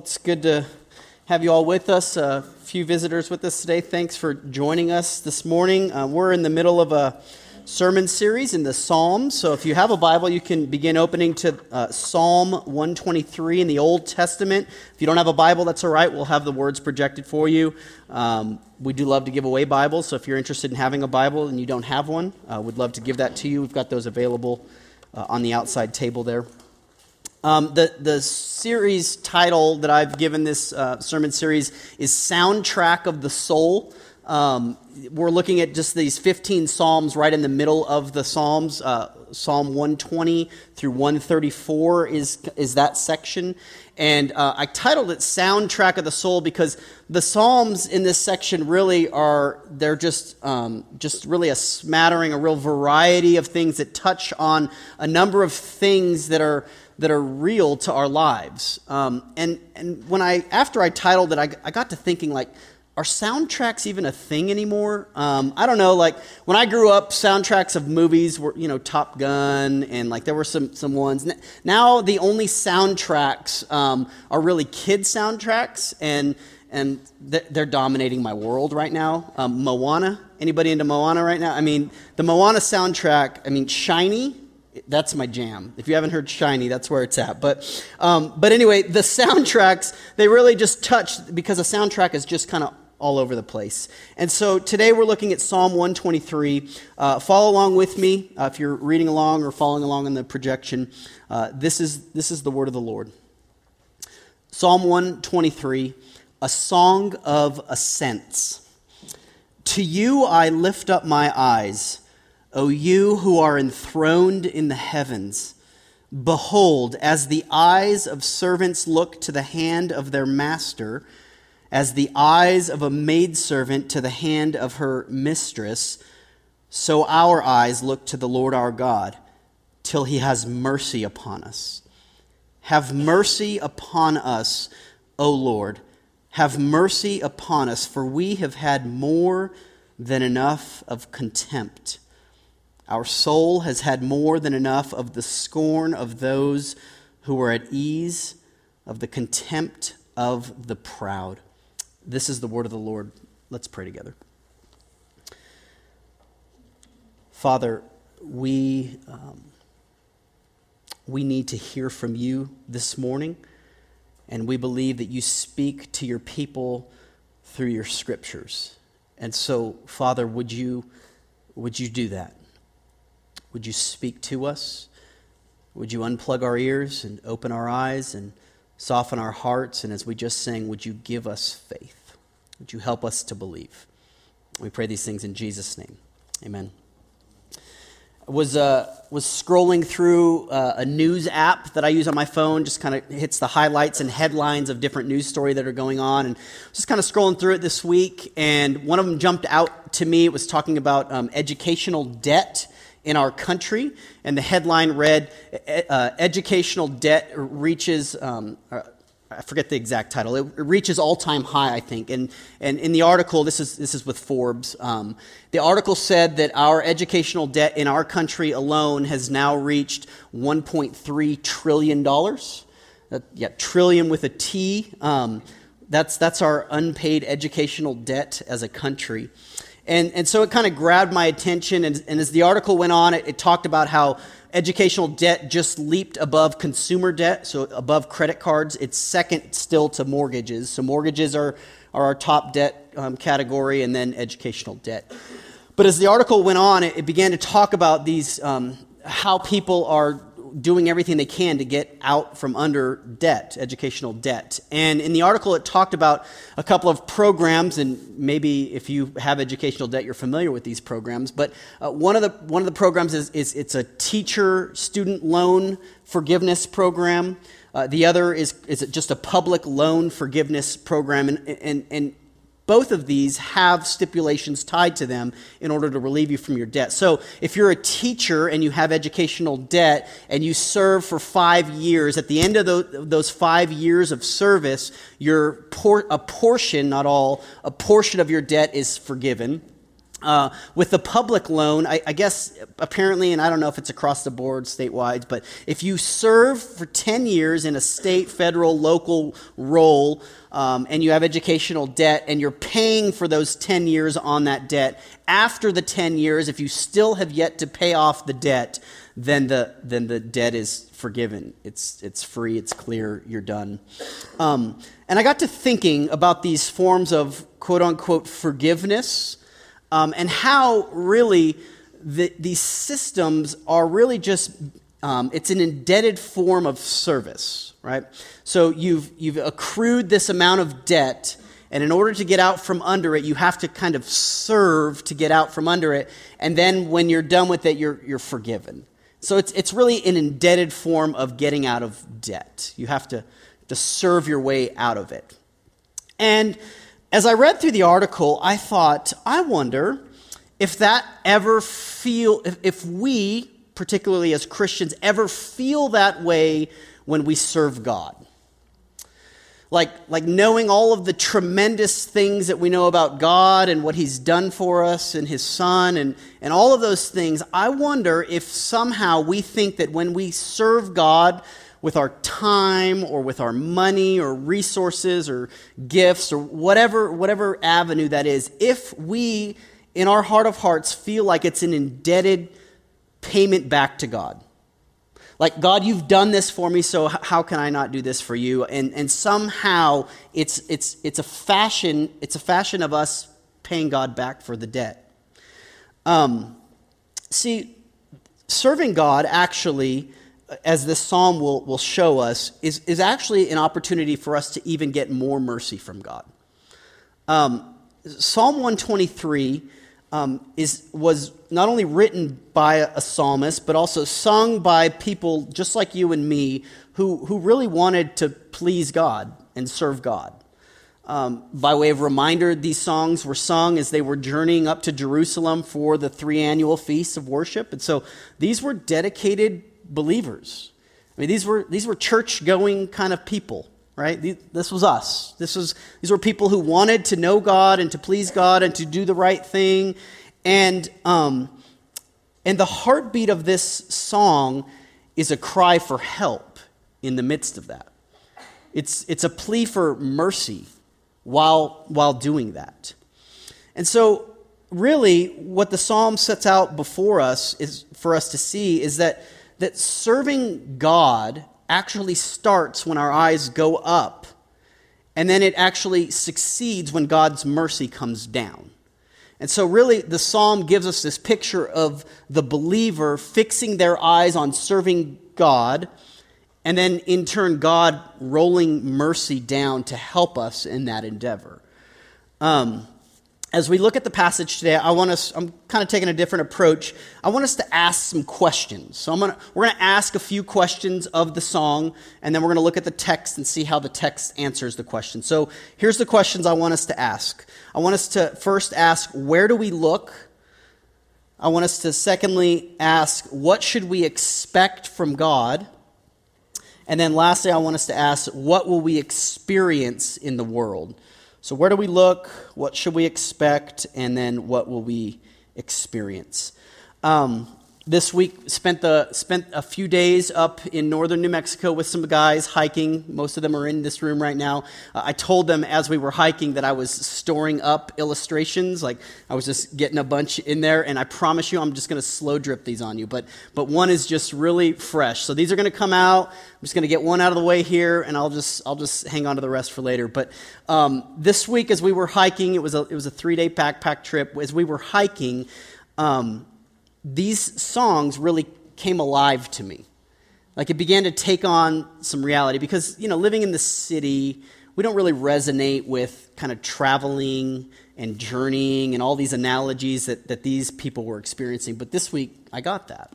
it's good to have you all with us. A few visitors with us today. Thanks for joining us this morning. Uh, we're in the middle of a sermon series in the Psalms. So if you have a Bible, you can begin opening to uh, Psalm 123 in the Old Testament. If you don't have a Bible, that's all right. We'll have the words projected for you. Um, we do love to give away Bibles. So if you're interested in having a Bible and you don't have one, uh, we'd love to give that to you. We've got those available uh, on the outside table there. Um, the, the series title that I've given this uh, sermon series is Soundtrack of the Soul. Um, we're looking at just these 15 Psalms right in the middle of the Psalms. Uh, Psalm 120 through 134 is, is that section. And uh, I titled it Soundtrack of the Soul because the Psalms in this section really are, they're just, um, just really a smattering, a real variety of things that touch on a number of things that are that are real to our lives. Um, and, and when I, after I titled it, I, I got to thinking, like, are soundtracks even a thing anymore? Um, I don't know. Like when I grew up, soundtracks of movies were, you know, Top Gun, and like there were some some ones. Now the only soundtracks um, are really kid soundtracks, and and they're dominating my world right now. Um, Moana. Anybody into Moana right now? I mean, the Moana soundtrack. I mean, Shiny that's my jam. If you haven't heard Shiny, that's where it's at. But, um, but anyway, the soundtracks, they really just touch, because a soundtrack is just kind of all over the place. And so today we're looking at Psalm 123. Uh, follow along with me uh, if you're reading along or following along in the projection. Uh, this, is, this is the word of the Lord. Psalm 123, a song of ascents. To you I lift up my eyes. O you who are enthroned in the heavens, behold, as the eyes of servants look to the hand of their master, as the eyes of a maidservant to the hand of her mistress, so our eyes look to the Lord our God, till he has mercy upon us. Have mercy upon us, O Lord. Have mercy upon us, for we have had more than enough of contempt. Our soul has had more than enough of the scorn of those who are at ease, of the contempt of the proud. This is the word of the Lord. Let's pray together. Father, we, um, we need to hear from you this morning, and we believe that you speak to your people through your scriptures. And so, Father, would you, would you do that? Would you speak to us? Would you unplug our ears and open our eyes and soften our hearts? And as we just sang, would you give us faith? Would you help us to believe? We pray these things in Jesus' name. Amen. I was, uh, was scrolling through uh, a news app that I use on my phone, just kind of hits the highlights and headlines of different news story that are going on. And just kind of scrolling through it this week, and one of them jumped out to me. It was talking about um, educational debt in our country. And the headline read uh, Educational Debt Reaches, um, uh, I forget the exact title, it reaches all time high, I think. And, and in the article, this is, this is with Forbes, um, the article said that our educational debt in our country alone has now reached $1.3 trillion. Uh, yeah, trillion with a T. Um, that's, that's our unpaid educational debt as a country. And, and so it kind of grabbed my attention. And, and as the article went on, it, it talked about how educational debt just leaped above consumer debt, so above credit cards. It's second still to mortgages. So mortgages are, are our top debt um, category, and then educational debt. But as the article went on, it, it began to talk about these um, how people are doing everything they can to get out from under debt, educational debt. And in the article, it talked about a couple of programs, and maybe if you have educational debt, you're familiar with these programs. But uh, one, of the, one of the programs is, is it's a teacher student loan forgiveness program. Uh, the other is, is just a public loan forgiveness program. And, and, and both of these have stipulations tied to them in order to relieve you from your debt. So, if you're a teacher and you have educational debt and you serve for five years, at the end of those five years of service, your por- a portion, not all, a portion of your debt is forgiven. Uh, with the public loan, I, I, guess apparently, and I don't know if it's across the board statewide, but if you serve for 10 years in a state, federal, local role, um, and you have educational debt, and you're paying for those 10 years on that debt, after the 10 years, if you still have yet to pay off the debt, then the, then the debt is forgiven. It's, it's free, it's clear, you're done. Um, and I got to thinking about these forms of quote unquote forgiveness um, and how really the, these systems are really just um, it's an indebted form of service right? So you've you've accrued this amount of debt and in order to get out from under it you have to kind of serve to get out from under it and then when you're done with it you're, you're forgiven. So it's, it's really an indebted form of getting out of debt. You have to, to serve your way out of it. And as I read through the article, I thought, I wonder if that ever feel, if, if we, particularly as Christians, ever feel that way when we serve God. Like, like knowing all of the tremendous things that we know about God and what He's done for us and His Son and, and all of those things, I wonder if somehow we think that when we serve God, with our time or with our money or resources or gifts or whatever, whatever avenue that is, if we, in our heart of hearts, feel like it's an indebted payment back to God. Like, God, you've done this for me, so how can I not do this for you? And, and somehow it's, it's, it's, a fashion, it's a fashion of us paying God back for the debt. Um, see, serving God actually as this psalm will, will show us, is, is actually an opportunity for us to even get more mercy from God. Um, psalm 123 um, is, was not only written by a psalmist, but also sung by people just like you and me who, who really wanted to please God and serve God. Um, by way of reminder, these songs were sung as they were journeying up to Jerusalem for the three annual feasts of worship. And so these were dedicated believers. I mean, these were, these were church going kind of people, right? This was us. This was, these were people who wanted to know God and to please God and to do the right thing. And, um, and the heartbeat of this song is a cry for help in the midst of that. It's, it's a plea for mercy while, while doing that. And so, really, what the psalm sets out before us is for us to see is that that serving God actually starts when our eyes go up, and then it actually succeeds when God's mercy comes down. And so, really, the psalm gives us this picture of the believer fixing their eyes on serving God, and then in turn, God rolling mercy down to help us in that endeavor. Um, as we look at the passage today, I want us, I'm kind of taking a different approach. I want us to ask some questions. So I'm gonna, we're going to ask a few questions of the song, and then we're going to look at the text and see how the text answers the question. So here's the questions I want us to ask. I want us to first ask, where do we look? I want us to secondly ask, what should we expect from God? And then lastly, I want us to ask, what will we experience in the world? So, where do we look? What should we expect? And then, what will we experience? Um, this week spent the spent a few days up in northern New Mexico with some guys hiking. Most of them are in this room right now. Uh, I told them as we were hiking that I was storing up illustrations, like I was just getting a bunch in there. And I promise you, I'm just going to slow drip these on you. But but one is just really fresh. So these are going to come out. I'm just going to get one out of the way here, and I'll just I'll just hang on to the rest for later. But um, this week, as we were hiking, it was a it was a three day backpack trip. As we were hiking. Um, these songs really came alive to me. Like it began to take on some reality because, you know, living in the city, we don't really resonate with kind of traveling and journeying and all these analogies that, that these people were experiencing. But this week, I got that.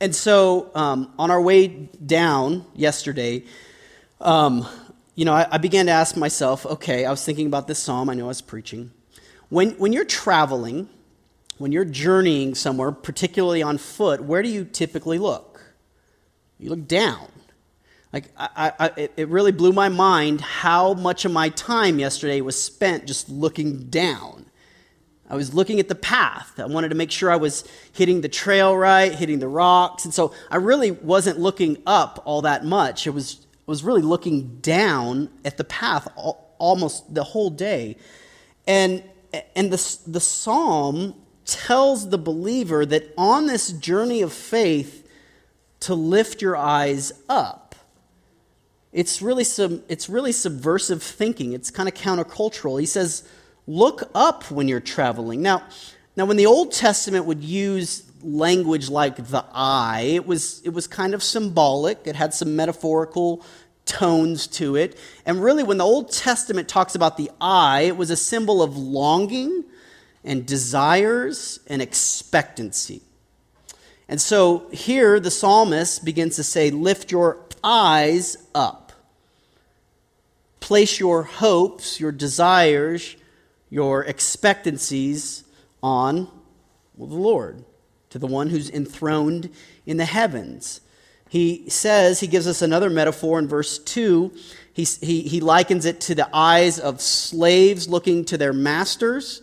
And so um, on our way down yesterday, um, you know, I, I began to ask myself, okay, I was thinking about this psalm. I know I was preaching. When, when you're traveling, when you're journeying somewhere, particularly on foot, where do you typically look? You look down. Like, I, I, it really blew my mind how much of my time yesterday was spent just looking down. I was looking at the path. I wanted to make sure I was hitting the trail right, hitting the rocks. And so I really wasn't looking up all that much. It was, was really looking down at the path all, almost the whole day. And, and the, the psalm tells the believer that on this journey of faith, to lift your eyes up. It's really, sub, it's really subversive thinking. It's kind of countercultural. He says, look up when you're traveling. Now, now when the Old Testament would use language like the eye, it was, it was kind of symbolic, it had some metaphorical tones to it. And really, when the Old Testament talks about the eye, it was a symbol of longing and desires and expectancy. And so here the psalmist begins to say, Lift your eyes up. Place your hopes, your desires, your expectancies on the Lord, to the one who's enthroned in the heavens. He says, he gives us another metaphor in verse 2. He, he, he likens it to the eyes of slaves looking to their masters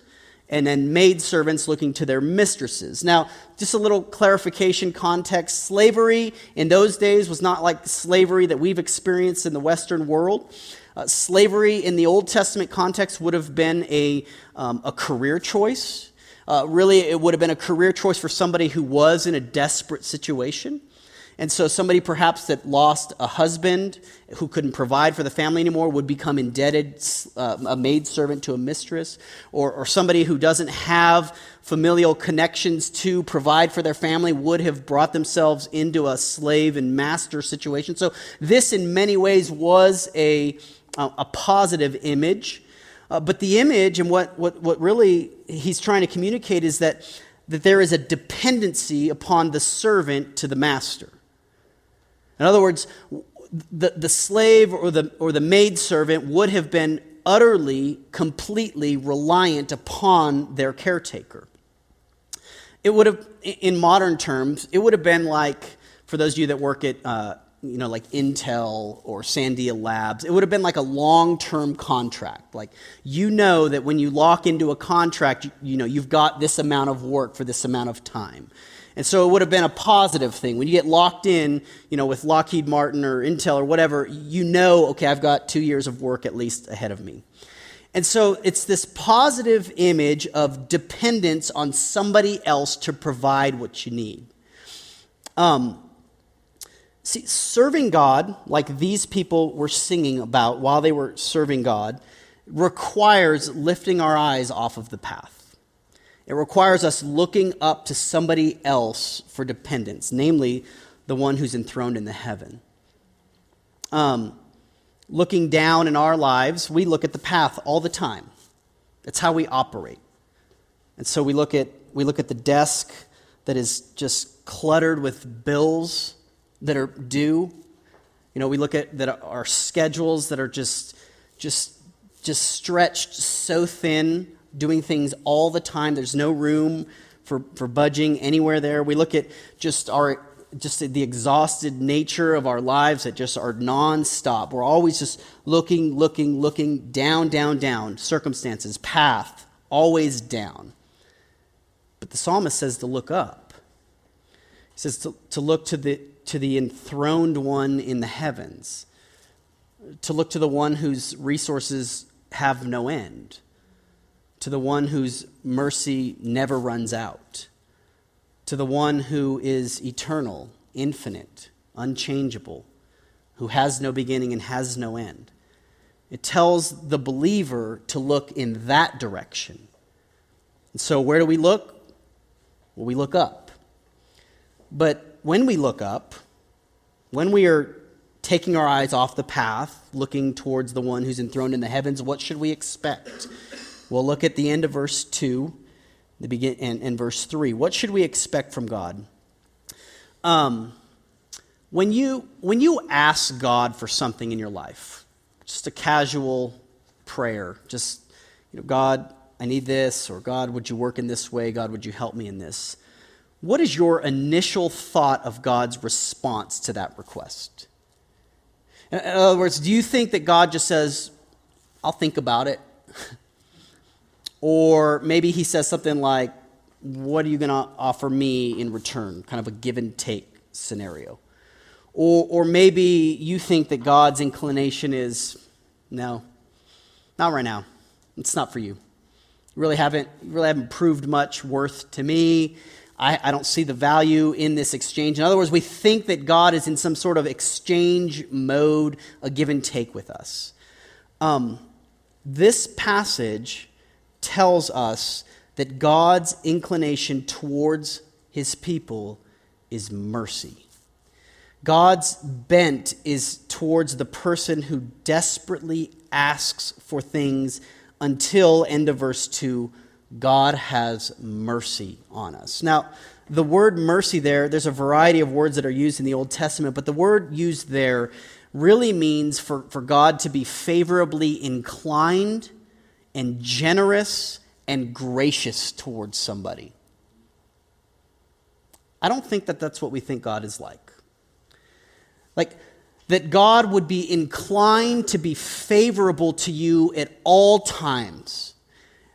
and then maidservants looking to their mistresses. Now, just a little clarification context slavery in those days was not like slavery that we've experienced in the Western world. Uh, slavery in the Old Testament context would have been a, um, a career choice. Uh, really, it would have been a career choice for somebody who was in a desperate situation. And so, somebody perhaps that lost a husband who couldn't provide for the family anymore would become indebted, uh, a maid servant to a mistress, or, or somebody who doesn't have familial connections to provide for their family would have brought themselves into a slave and master situation. So, this in many ways was a, a positive image. Uh, but the image and what, what, what really he's trying to communicate is that, that there is a dependency upon the servant to the master. In other words, the, the slave or the, or the maidservant would have been utterly, completely reliant upon their caretaker. It would have, in modern terms, it would have been like, for those of you that work at, uh, you know, like Intel or Sandia Labs, it would have been like a long term contract. Like, you know that when you lock into a contract, you, you know, you've got this amount of work for this amount of time. And so it would have been a positive thing. When you get locked in, you know, with Lockheed Martin or Intel or whatever, you know, okay, I've got two years of work at least ahead of me. And so it's this positive image of dependence on somebody else to provide what you need. Um, see, serving God, like these people were singing about while they were serving God, requires lifting our eyes off of the path. It requires us looking up to somebody else for dependence, namely the one who's enthroned in the heaven. Um, looking down in our lives, we look at the path all the time. That's how we operate. And so we look at, we look at the desk that is just cluttered with bills that are due. You know, we look at that our schedules that are just, just, just stretched so thin doing things all the time. There's no room for, for budging anywhere there. We look at just our just the exhausted nature of our lives that just are nonstop. We're always just looking, looking, looking down, down, down. Circumstances, path, always down. But the psalmist says to look up. He says to, to look to the, to the enthroned one in the heavens, to look to the one whose resources have no end to the one whose mercy never runs out, to the one who is eternal, infinite, unchangeable, who has no beginning and has no end. It tells the believer to look in that direction. And so, where do we look? Well, we look up. But when we look up, when we are taking our eyes off the path, looking towards the one who's enthroned in the heavens, what should we expect? We'll look at the end of verse 2 the begin, and, and verse 3. What should we expect from God? Um, when, you, when you ask God for something in your life, just a casual prayer, just, you know, God, I need this, or God, would you work in this way? God, would you help me in this? What is your initial thought of God's response to that request? In other words, do you think that God just says, I'll think about it? Or maybe he says something like, What are you going to offer me in return? Kind of a give and take scenario. Or, or maybe you think that God's inclination is, No, not right now. It's not for you. You really haven't, you really haven't proved much worth to me. I, I, don't see the value in this exchange. In other words, we think that God is in some sort of exchange mode, a give and take with us. Um, this passage tells us that God's inclination towards his people is mercy. God's bent is towards the person who desperately asks for things until, end of verse 2, God has mercy on us. Now, the word mercy there, there's a variety of words that are used in the Old Testament, but the word used there really means for, for God to be favorably inclined and generous and gracious towards somebody. I don't think that that's what we think God is like. Like, that God would be inclined to be favorable to you at all times.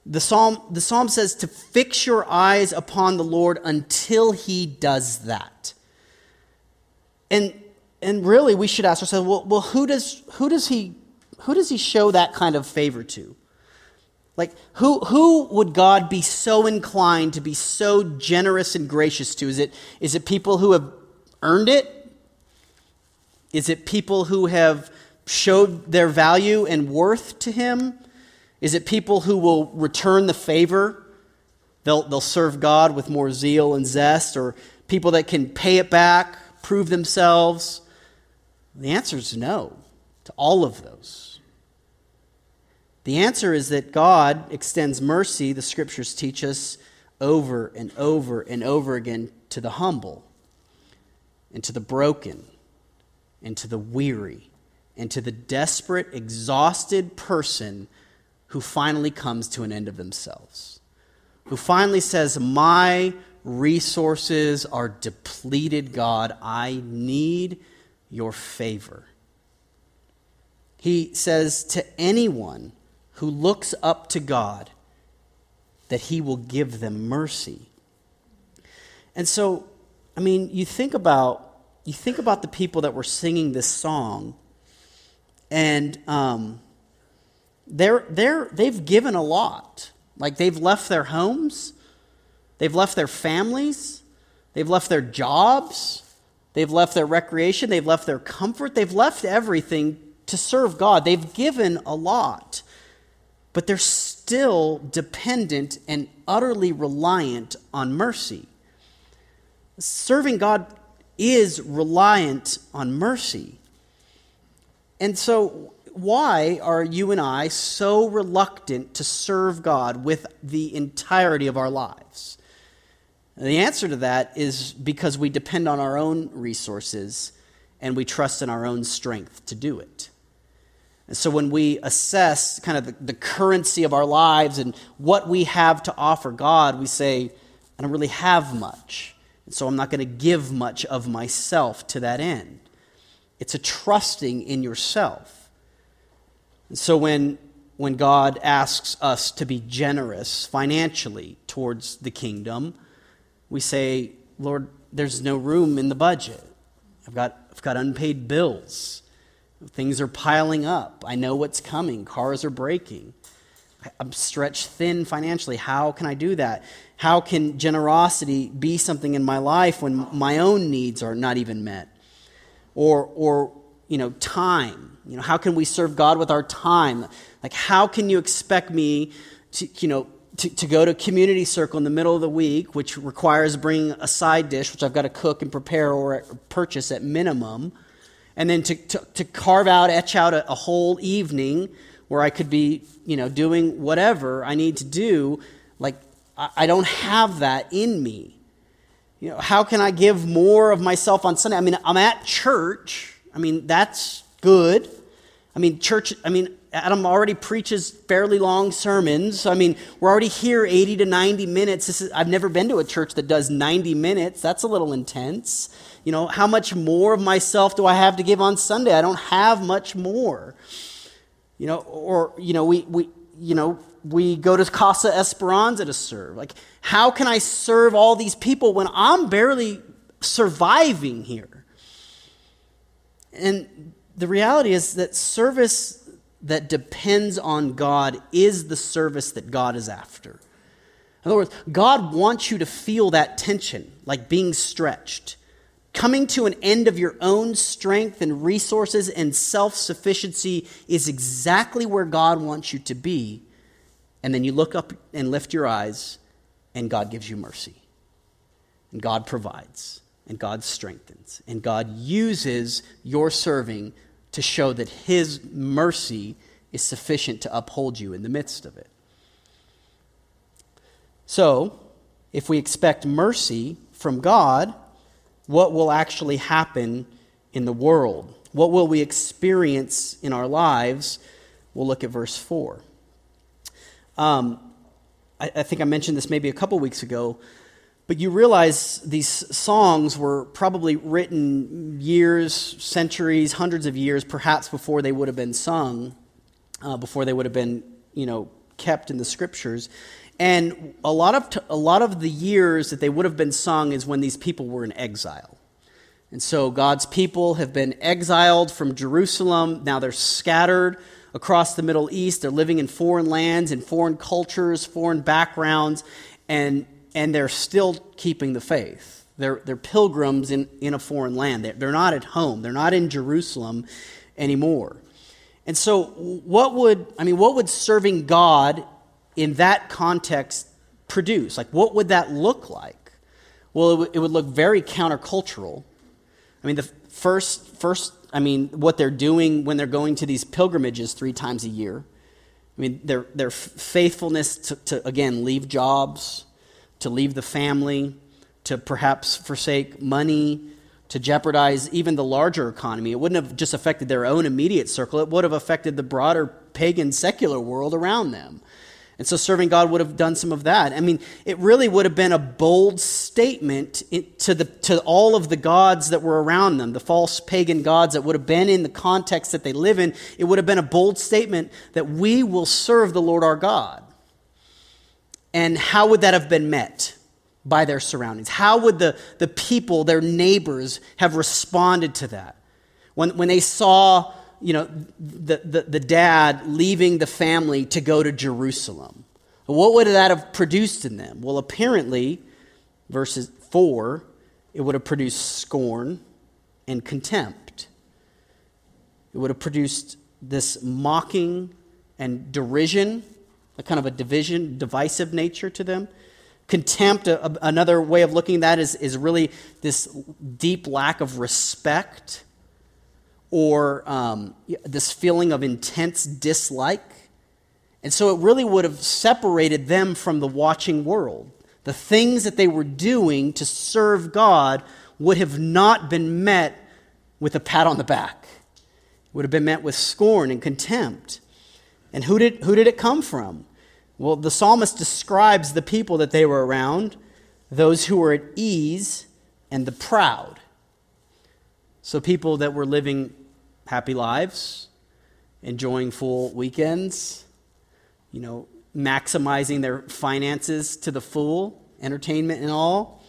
The psalm, the psalm says to fix your eyes upon the Lord until he does that. And, and really, we should ask ourselves well, well who, does, who, does he, who does he show that kind of favor to? Like, who, who would God be so inclined to be so generous and gracious to? Is it, is it people who have earned it? Is it people who have showed their value and worth to him? Is it people who will return the favor? They'll, they'll serve God with more zeal and zest, or people that can pay it back, prove themselves? The answer is no to all of those. The answer is that God extends mercy, the scriptures teach us, over and over and over again to the humble and to the broken and to the weary and to the desperate, exhausted person who finally comes to an end of themselves, who finally says, My resources are depleted, God. I need your favor. He says to anyone who looks up to God that he will give them mercy. And so, I mean, you think about you think about the people that were singing this song, and um, they're, they're, they've given a lot. Like they've left their homes, they've left their families, they've left their jobs, they've left their recreation, they've left their comfort, they've left everything to serve God. They've given a lot, but they're still dependent and utterly reliant on mercy. Serving God is reliant on mercy. And so why are you and I so reluctant to serve God with the entirety of our lives? And the answer to that is because we depend on our own resources and we trust in our own strength to do it. And so when we assess kind of the, the currency of our lives and what we have to offer God, we say, I don't really have much. And so I'm not going to give much of myself to that end. It's a trusting in yourself. And so when, when God asks us to be generous financially towards the kingdom, we say, Lord, there's no room in the budget. I've got, I've got unpaid bills. Things are piling up. I know what's coming. Cars are breaking. I'm stretched thin financially. How can I do that? How can generosity be something in my life when my own needs are not even met? Or, or you know, time. You know, how can we serve God with our time? Like, how can you expect me to, you know, to, to go to community circle in the middle of the week, which requires bringing a side dish, which I've got to cook and prepare or purchase at minimum, and then to, to, to carve out, etch out a, a whole evening where I could be, you know, doing whatever I need to do. Like, I, I don't have that in me. You know, how can I give more of myself on Sunday? I mean, I'm at church. I mean, that's good. I mean, church, I mean, Adam already preaches fairly long sermons. I mean, we're already here 80 to 90 minutes. This is, I've never been to a church that does 90 minutes. That's a little intense. You know, how much more of myself do I have to give on Sunday? I don't have much more. You know, or, you know, we, we you know, we go to Casa Esperanza to serve. Like, how can I serve all these people when I'm barely surviving here? And the reality is that service that depends on God is the service that God is after. In other words, God wants you to feel that tension, like being stretched. Coming to an end of your own strength and resources and self sufficiency is exactly where God wants you to be. And then you look up and lift your eyes, and God gives you mercy. And God provides, and God strengthens, and God uses your serving to show that His mercy is sufficient to uphold you in the midst of it. So, if we expect mercy from God, what will actually happen in the world. What will we experience in our lives? We'll look at verse 4. Um, I, I think I mentioned this maybe a couple weeks ago, but you realize these songs were probably written years, centuries, hundreds of years, perhaps before they would have been sung, uh, before they would have been, you know, kept in the scriptures. And a lot of, t- a lot of the years that they would have been sung is when these people were in exile. And so God's people have been exiled from Jerusalem. Now they're scattered across the Middle East. They're living in foreign lands, in foreign cultures, foreign backgrounds, and, and they're still keeping the faith. They're, they're pilgrims in, in a foreign land. They're, not at home, they're not in Jerusalem anymore. And so, what would, I mean, what would serving God in that context produce? Like, what would that look like? Well, it, w- it would look very countercultural. I mean, the first, first, I mean, what they're doing when they're going to these pilgrimages three times a year. I mean, their, their faithfulness to, to, again, leave jobs, to leave the family, to perhaps forsake money, to jeopardize even the larger economy. It wouldn't have just affected their own immediate circle, it would have affected the broader pagan secular world around them. And so serving God would have done some of that. I mean, it really would have been a bold statement to, the, to all of the gods that were around them, the false pagan gods that would have been in the context that they live in. It would have been a bold statement that we will serve the Lord our God. And how would that have been met? By their surroundings. How would the, the people, their neighbors, have responded to that? When, when they saw you know, the, the, the dad leaving the family to go to Jerusalem. What would that have produced in them? Well, apparently, verses 4, it would have produced scorn and contempt. It would have produced this mocking and derision, a kind of a division, divisive nature to them. Contempt, a, a, another way of looking at that is, is really this deep lack of respect or um, this feeling of intense dislike. And so it really would have separated them from the watching world. The things that they were doing to serve God would have not been met with a pat on the back. It would have been met with scorn and contempt. And who did, who did it come from? Well, the psalmist describes the people that they were around those who were at ease and the proud. So, people that were living happy lives, enjoying full weekends, you know, maximizing their finances to the full, entertainment and all.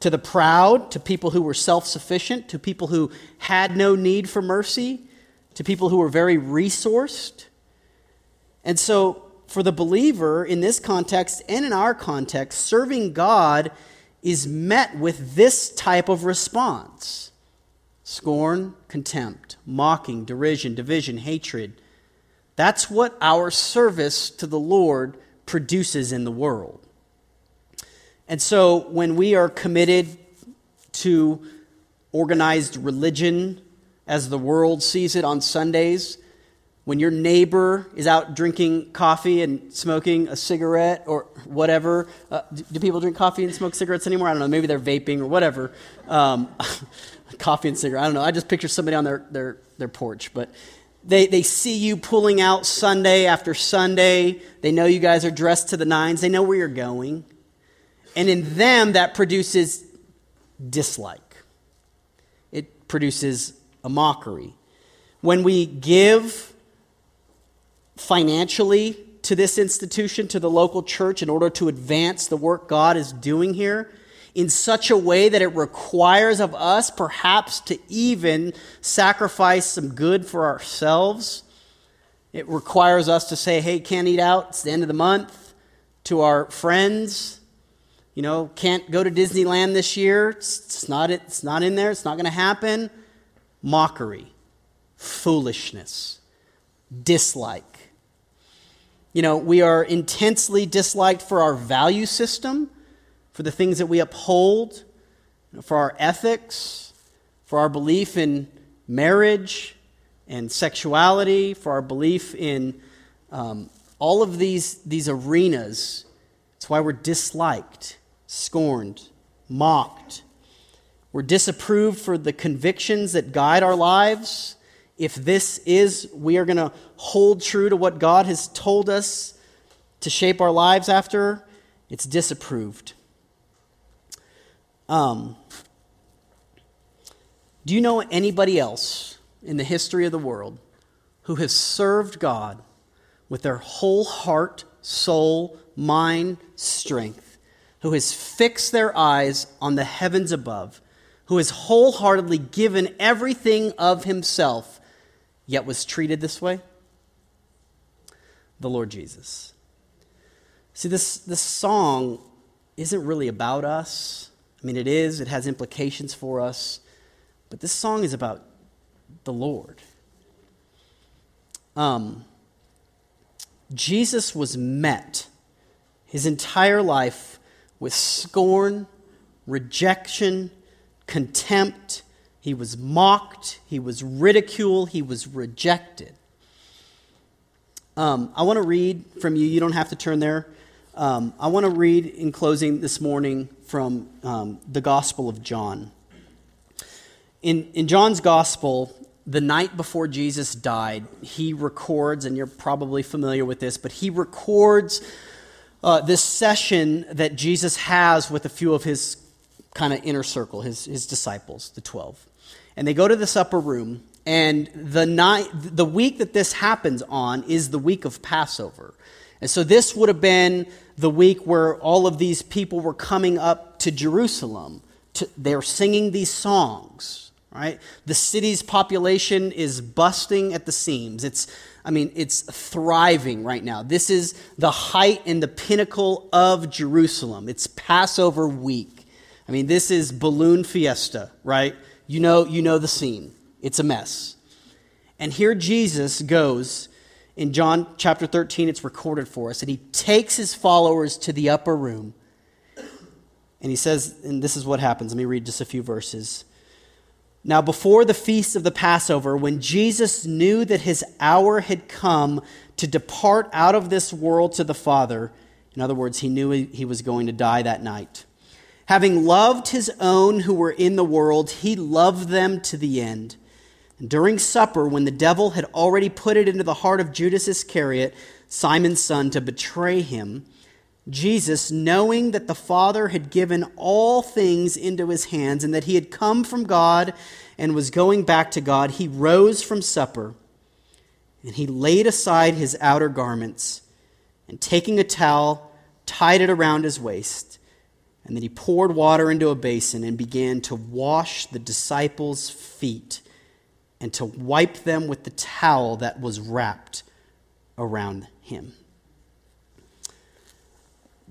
To the proud, to people who were self sufficient, to people who had no need for mercy, to people who were very resourced. And so, for the believer in this context and in our context, serving God is met with this type of response scorn, contempt, mocking, derision, division, hatred. That's what our service to the Lord produces in the world. And so when we are committed to organized religion as the world sees it on Sundays, when your neighbor is out drinking coffee and smoking a cigarette or whatever, uh, do, do, people drink coffee and smoke cigarettes anymore? I don't know. Maybe they're vaping or whatever. Um, coffee and cigarette. I don't know. I just picture somebody on their, their, their porch. But they, they see you pulling out Sunday after Sunday. They know you guys are dressed to the nines. They know where you're going. And in them, that produces dislike, it produces a mockery. When we give financially to this institution, to the local church, in order to advance the work God is doing here in such a way that it requires of us perhaps to even sacrifice some good for ourselves. It requires us to say, hey, can't eat out, it's the end of the month, to our friends. You know, can't go to Disneyland this year. It's not, it's not in there. It's not going to happen. Mockery, foolishness, dislike. You know, we are intensely disliked for our value system for the things that we uphold, for our ethics, for our belief in marriage and sexuality, for our belief in um, all of these, these arenas. It's why we're disliked, scorned, mocked. We're disapproved for the convictions that guide our lives. If this is, we are going to hold true to what God has told us to shape our lives after, it's disapproved. Um, do you know anybody else in the history of the world who has served God with their whole heart, soul, mind, strength, who has fixed their eyes on the heavens above, who has wholeheartedly given everything of himself, yet was treated this way? The Lord Jesus. See, this, this song isn't really about us. I mean, it is, it has implications for us, but this song is about the Lord. Um, Jesus was met his entire life with scorn, rejection, contempt. He was mocked, he was ridiculed, he was rejected. Um, I want to read from you. You don't have to turn there. Um, I want to read in closing this morning from um, the Gospel of John. In, in John's Gospel, the night before Jesus died, he records, and you're probably familiar with this, but he records uh, this session that Jesus has with a few of his kind of inner circle, his, his disciples, the 12. And they go to this upper room, and the, night, the week that this happens on is the week of Passover. And so this would have been the week where all of these people were coming up to Jerusalem. To, they're singing these songs, right? The city's population is busting at the seams. It's, I mean, it's thriving right now. This is the height and the pinnacle of Jerusalem. It's Passover week. I mean, this is balloon fiesta, right? You know, you know the scene. It's a mess. And here Jesus goes in John chapter 13, it's recorded for us. And he takes his followers to the upper room. And he says, and this is what happens. Let me read just a few verses. Now, before the feast of the Passover, when Jesus knew that his hour had come to depart out of this world to the Father, in other words, he knew he was going to die that night. Having loved his own who were in the world, he loved them to the end. And during supper, when the devil had already put it into the heart of Judas Iscariot, Simon's son, to betray him, Jesus, knowing that the Father had given all things into his hands and that he had come from God and was going back to God, he rose from supper and he laid aside his outer garments and taking a towel, tied it around his waist. And then he poured water into a basin and began to wash the disciples' feet and to wipe them with the towel that was wrapped around him.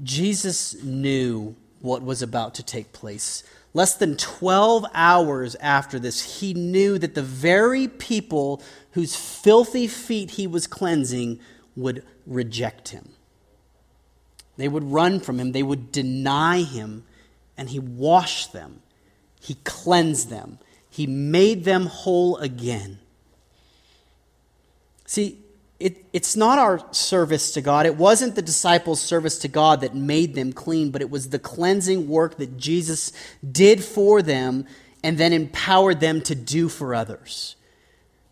Jesus knew what was about to take place. Less than 12 hours after this, he knew that the very people whose filthy feet he was cleansing would reject him. They would run from him, they would deny him, and he washed them, he cleansed them, he made them whole again. See, it, it's not our service to God. It wasn't the disciples' service to God that made them clean, but it was the cleansing work that Jesus did for them and then empowered them to do for others.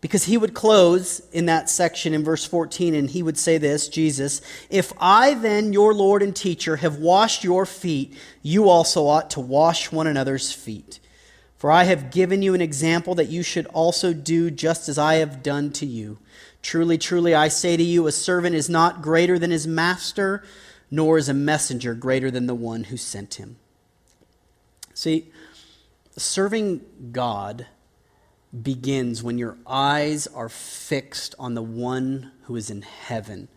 Because he would close in that section in verse 14 and he would say this Jesus, if I then, your Lord and teacher, have washed your feet, you also ought to wash one another's feet. For I have given you an example that you should also do just as I have done to you. Truly, truly, I say to you, a servant is not greater than his master, nor is a messenger greater than the one who sent him. See, serving God begins when your eyes are fixed on the one who is in heaven.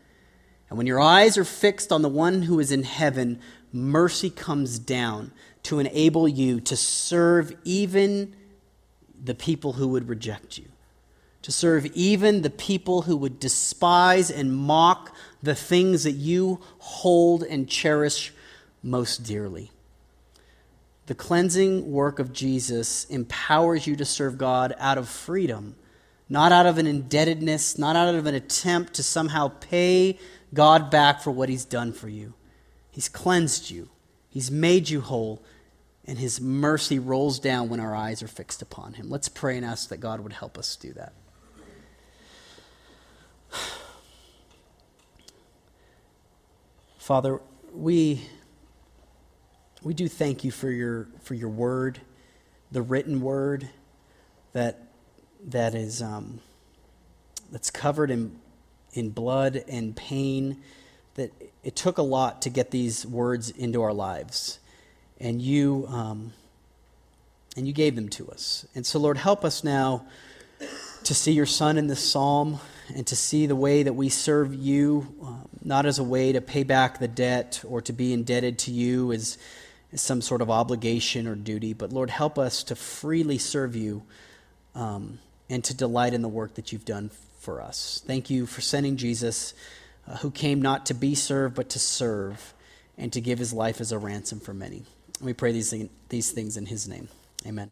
And when your eyes are fixed on the one who is in heaven, mercy comes down to enable you to serve even the people who would reject you, to serve even the people who would despise and mock the things that you hold and cherish most dearly. The cleansing work of Jesus empowers you to serve God out of freedom, not out of an indebtedness, not out of an attempt to somehow pay God back for what He's done for you. He's cleansed you, He's made you whole, and His mercy rolls down when our eyes are fixed upon Him. Let's pray and ask that God would help us do that. Father, we, we do thank you for your, for your word, the written word that, that is, um, that's covered in, in blood and pain, that it took a lot to get these words into our lives. And you, um, and you gave them to us. And so, Lord, help us now to see your son in this psalm and to see the way that we serve you, um, not as a way to pay back the debt or to be indebted to you as, some sort of obligation or duty, but Lord, help us to freely serve you um, and to delight in the work that you've done for us. Thank you for sending Jesus, uh, who came not to be served, but to serve and to give his life as a ransom for many. we pray these, these things in his name. Amen.